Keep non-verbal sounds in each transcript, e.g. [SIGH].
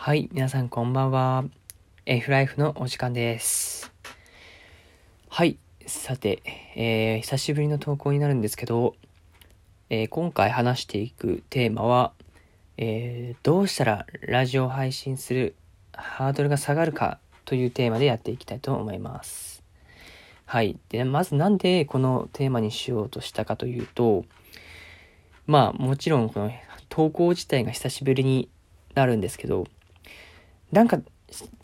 はい、皆さんこんばんは。F ライフのお時間です。はい、さて、えー、久しぶりの投稿になるんですけど、えー、今回話していくテーマは、えー、どうしたらラジオ配信するハードルが下がるかというテーマでやっていきたいと思います。はい。で、まずなんでこのテーマにしようとしたかというと、まあもちろんこの投稿自体が久しぶりになるんですけど、なんか、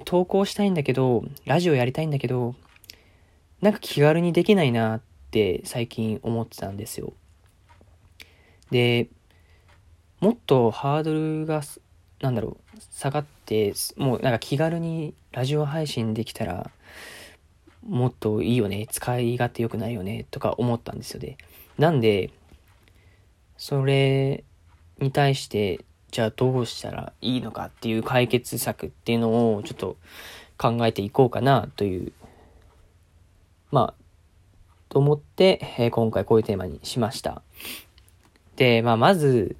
投稿したいんだけど、ラジオやりたいんだけど、なんか気軽にできないなって最近思ってたんですよ。で、もっとハードルが、なんだろう、下がって、もうなんか気軽にラジオ配信できたら、もっといいよね、使い勝手良くないよね、とか思ったんですよね。なんで、それに対してじゃあどうしたらいいのかっていう解決策っていうのをちょっと考えていこうかなという、まあ、と思って、えー、今回こういうテーマにしました。で、まあ、まず、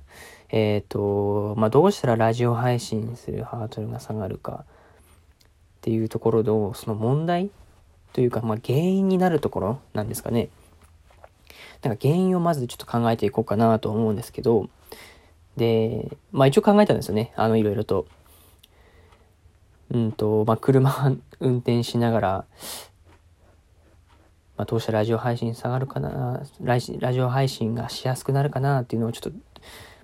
えっ、ー、と、まあ、どうしたらラジオ配信するハードルが下がるかっていうところの、その問題というか、まあ、原因になるところなんですかね。なんか原因をまずちょっと考えていこうかなと思うんですけど、で、まあ一応考えたんですよね。あの、いろいろと。うんと、まあ車 [LAUGHS] 運転しながら、まあどうしたらラジオ配信下がるかな、ラジラジオ配信がしやすくなるかなっていうのをちょっと、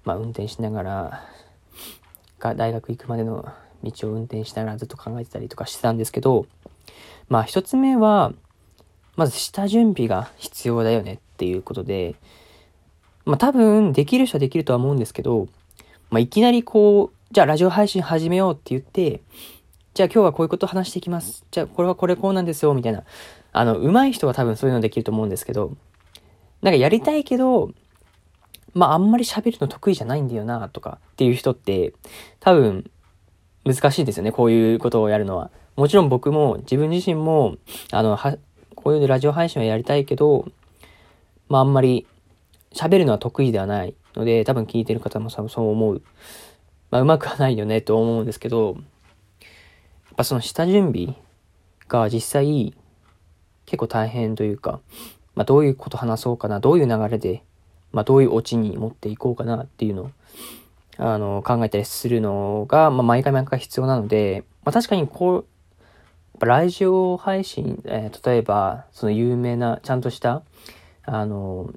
まあ運転しながら、が大学行くまでの道を運転しながらずっと考えてたりとかしてたんですけど、まあ一つ目は、まず下準備が必要だよねっていうことで、まあ多分できる人はできるとは思うんですけど、まあいきなりこう、じゃあラジオ配信始めようって言って、じゃあ今日はこういうこと話していきます。じゃあこれはこれこうなんですよ、みたいな。あの、上手い人は多分そういうのできると思うんですけど、なんかやりたいけど、まああんまり喋るの得意じゃないんだよな、とかっていう人って、多分難しいですよね、こういうことをやるのは。もちろん僕も自分自身も、あの、は、こういうラジオ配信はやりたいけど、まああんまり喋るのは得意ではないので、多分聞いてる方もそう思う。まあ、うまくはないよねと思うんですけど、やっぱその下準備が実際結構大変というか、まあ、どういうこと話そうかな、どういう流れで、まあ、どういうオチに持っていこうかなっていうのを、あの、考えたりするのが、まあ、毎回毎回必要なので、まあ、確かにこう、ラジオ配信、えー、例えば、その有名な、ちゃんとした、あの、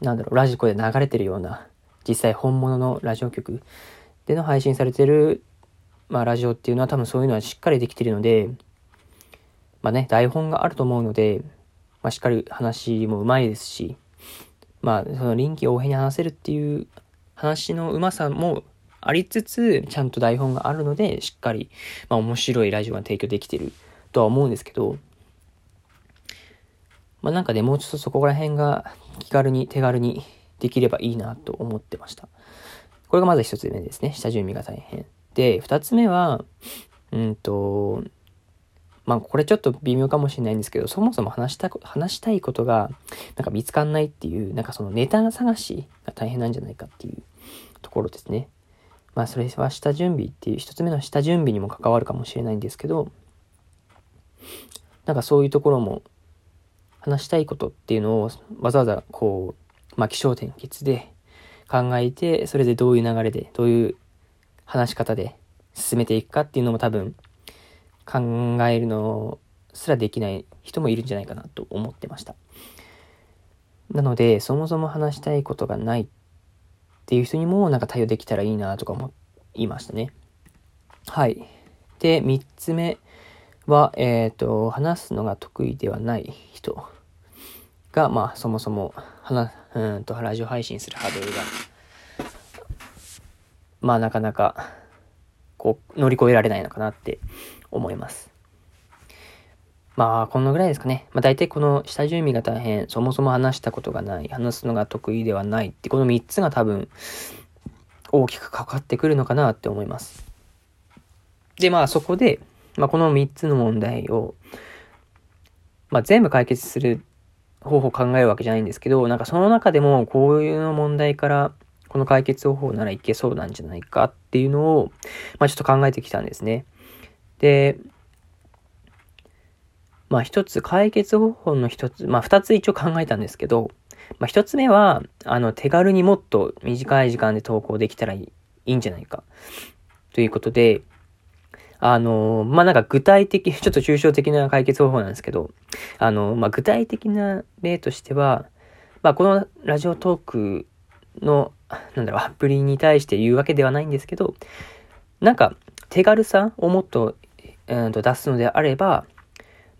なんだろう、ラジコで流れてるような、実際本物のラジオ局での配信されてる、まあ、ラジオっていうのは多分そういうのはしっかりできてるので、まあね、台本があると思うので、まあ、しっかり話もうまいですし、まあ、その臨機応変に話せるっていう話のうまさもありつつ、ちゃんと台本があるので、しっかり、まあ、面白いラジオが提供できてるとは思うんですけど、まあ、なんかね、もうちょっとそこら辺が気軽に手軽にできればいいなと思ってました。これがまず一つ目ですね。下準備が大変。で、二つ目は、うんと、まあこれちょっと微妙かもしれないんですけど、そもそも話した、話したいことが、なんか見つかんないっていう、なんかそのネタ探しが大変なんじゃないかっていうところですね。まあそれは下準備っていう、一つ目の下準備にも関わるかもしれないんですけど、なんかそういうところも話したいことっていうのをわざわざこう、まあ、気象転結で考えて、それでどういう流れで、どういう話し方で進めていくかっていうのも多分考えるのすらできない人もいるんじゃないかなと思ってました。なので、そもそも話したいことがないっていう人にもなんか対応できたらいいなとか思いましたね。はい。で、三つ目は、えっ、ー、と、話すのが得意ではない人。が、まあ、そもそも、話、うんと、ラジオ配信するハードルが、まあ、なかなか、こう、乗り越えられないのかなって思います。まあ、このぐらいですかね。まあ、大体この下準備が大変、そもそも話したことがない、話すのが得意ではないって、この3つが多分、大きく関わってくるのかなって思います。で、まあ、そこで、まあ、この3つの問題を、まあ、全部解決する方法を考えるわけじゃないんですけど、なんかその中でもこういう問題からこの解決方法ならいけそうなんじゃないかっていうのを、まあちょっと考えてきたんですね。で、まあ一つ解決方法の一つ、まあ二つ一応考えたんですけど、まあ一つ目は、あの手軽にもっと短い時間で投稿できたらいいいいんじゃないか。ということで、あの、まあ、なんか具体的、ちょっと抽象的な解決方法なんですけど、あの、まあ、具体的な例としては、まあ、このラジオトークの、なんだろう、アプリに対して言うわけではないんですけど、なんか手軽さをもっと、うんと出すのであれば、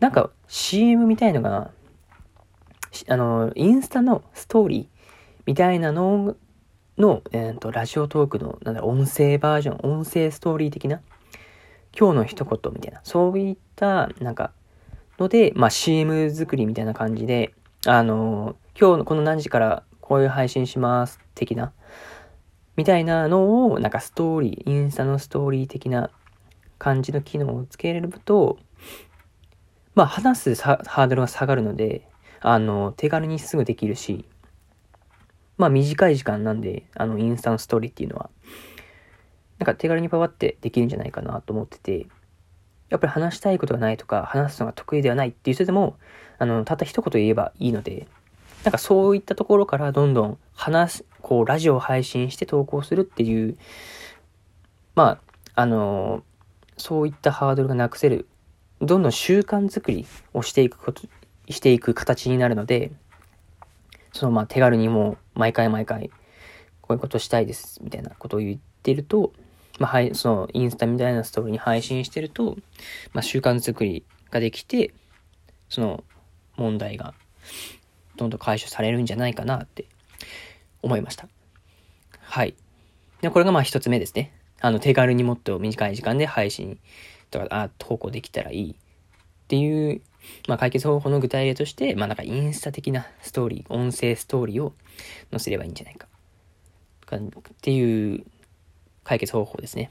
なんか CM みたいのが、あの、インスタのストーリーみたいなのの、えーと、ラジオトークの、なんだ、音声バージョン、音声ストーリー的な、今日の一言みたいな、そういった、なんか、ので、まあ CM 作りみたいな感じで、あの、今日のこの何時からこういう配信します、的な、みたいなのを、なんかストーリー、インスタのストーリー的な感じの機能をつけれると、まあ話すハードルが下がるので、あの、手軽にすぐできるし、まあ短い時間なんで、あの、インスタのストーリーっていうのは、なんか手軽にパワってできるんじゃないかなと思ってて、やっぱり話したいことがないとか、話すのが得意ではないっていう人でも、あの、たった一言言えばいいので、なんかそういったところからどんどん話す、こう、ラジオを配信して投稿するっていう、まあ、あの、そういったハードルがなくせる、どんどん習慣づくりをしていくこと、していく形になるので、そのまあ手軽にもう毎回毎回こういうことしたいですみたいなことを言ってると、まあ、はい、そのインスタみたいなストーリーに配信してると、まあ、習慣づくりができて、その問題がどんどん解消されるんじゃないかなって思いました。はい。で、これがまあ一つ目ですね。あの、手軽にもっと短い時間で配信とか、あ、投稿できたらいいっていうまあ、解決方法の具体例として、まあ、なんかインスタ的なストーリー、音声ストーリーを載せればいいんじゃないか。っていう解決方法ですね。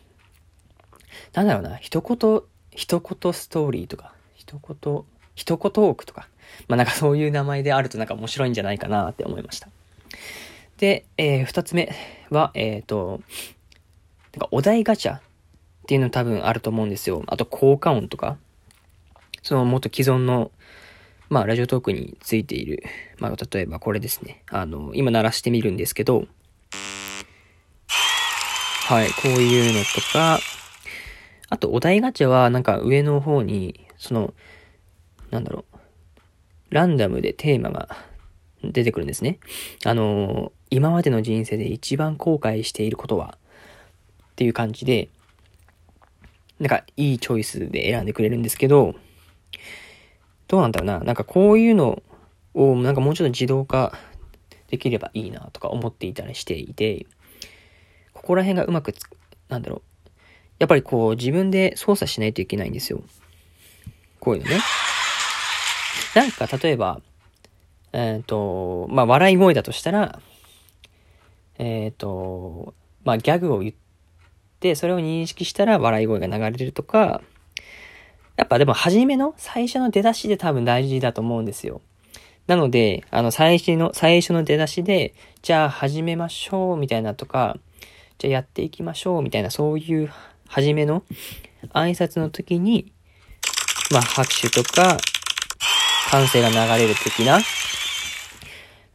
なんだろうな、一言、一言ストーリーとか、一言、一言トークとか、まあなんかそういう名前であるとなんか面白いんじゃないかなって思いました。で、えー、二つ目は、えっ、ー、と、なんかお題ガチャっていうの多分あると思うんですよ。あと効果音とか。その元既存の、まあ、ラジオトークについている、まあ、例えばこれですね。あの、今鳴らしてみるんですけど、はい、こういうのとか、あと、お題ガチャは、なんか上の方に、その、なんだろう、ランダムでテーマが出てくるんですね。あの、今までの人生で一番後悔していることはっていう感じで、なんかいいチョイスで選んでくれるんですけど、どうなんだろうな。なんかこういうのを、なんかもうちょっと自動化できればいいなとか思っていたりしていて、ここら辺がうまくつ、なんだろう。やっぱりこう自分で操作しないといけないんですよ。こういうのね。なんか例えば、えっ、ー、と、まあ笑い声だとしたら、えっ、ー、と、まあギャグを言って、それを認識したら笑い声が流れるとか、やっぱでも初めの最初の出だしで多分大事だと思うんですよ。なので、あの、最初の、最初の出だしで、じゃあ始めましょう、みたいなとか、じゃあやっていきましょう、みたいな、そういう、初めの挨拶の時に、まあ、拍手とか、歓声が流れる的な、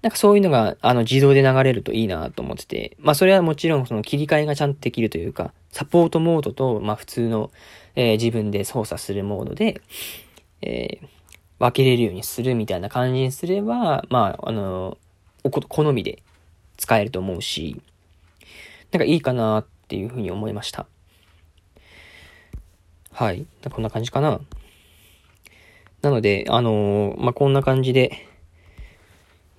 なんかそういうのが、あの、自動で流れるといいなと思ってて、まあ、それはもちろんその切り替えがちゃんとできるというか、サポートモードと、まあ、普通の、えー、自分で操作するモードで、えー、分けれるようにするみたいな感じにすれば、まあ、あの、おこ、好みで使えると思うし、なんかいいかなっていうふうに思いました。はい。こんな感じかな。なので、あのー、まあ、こんな感じで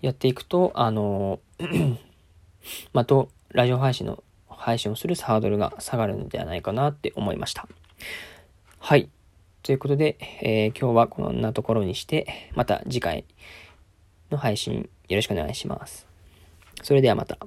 やっていくと、あのー [CLEARS THROAT] まあ、と、ラジオ配信の配信をするハードルが下がるのではないかなって思いました。はい。ということで、えー、今日はこんなところにして、また次回の配信よろしくお願いします。それではまた。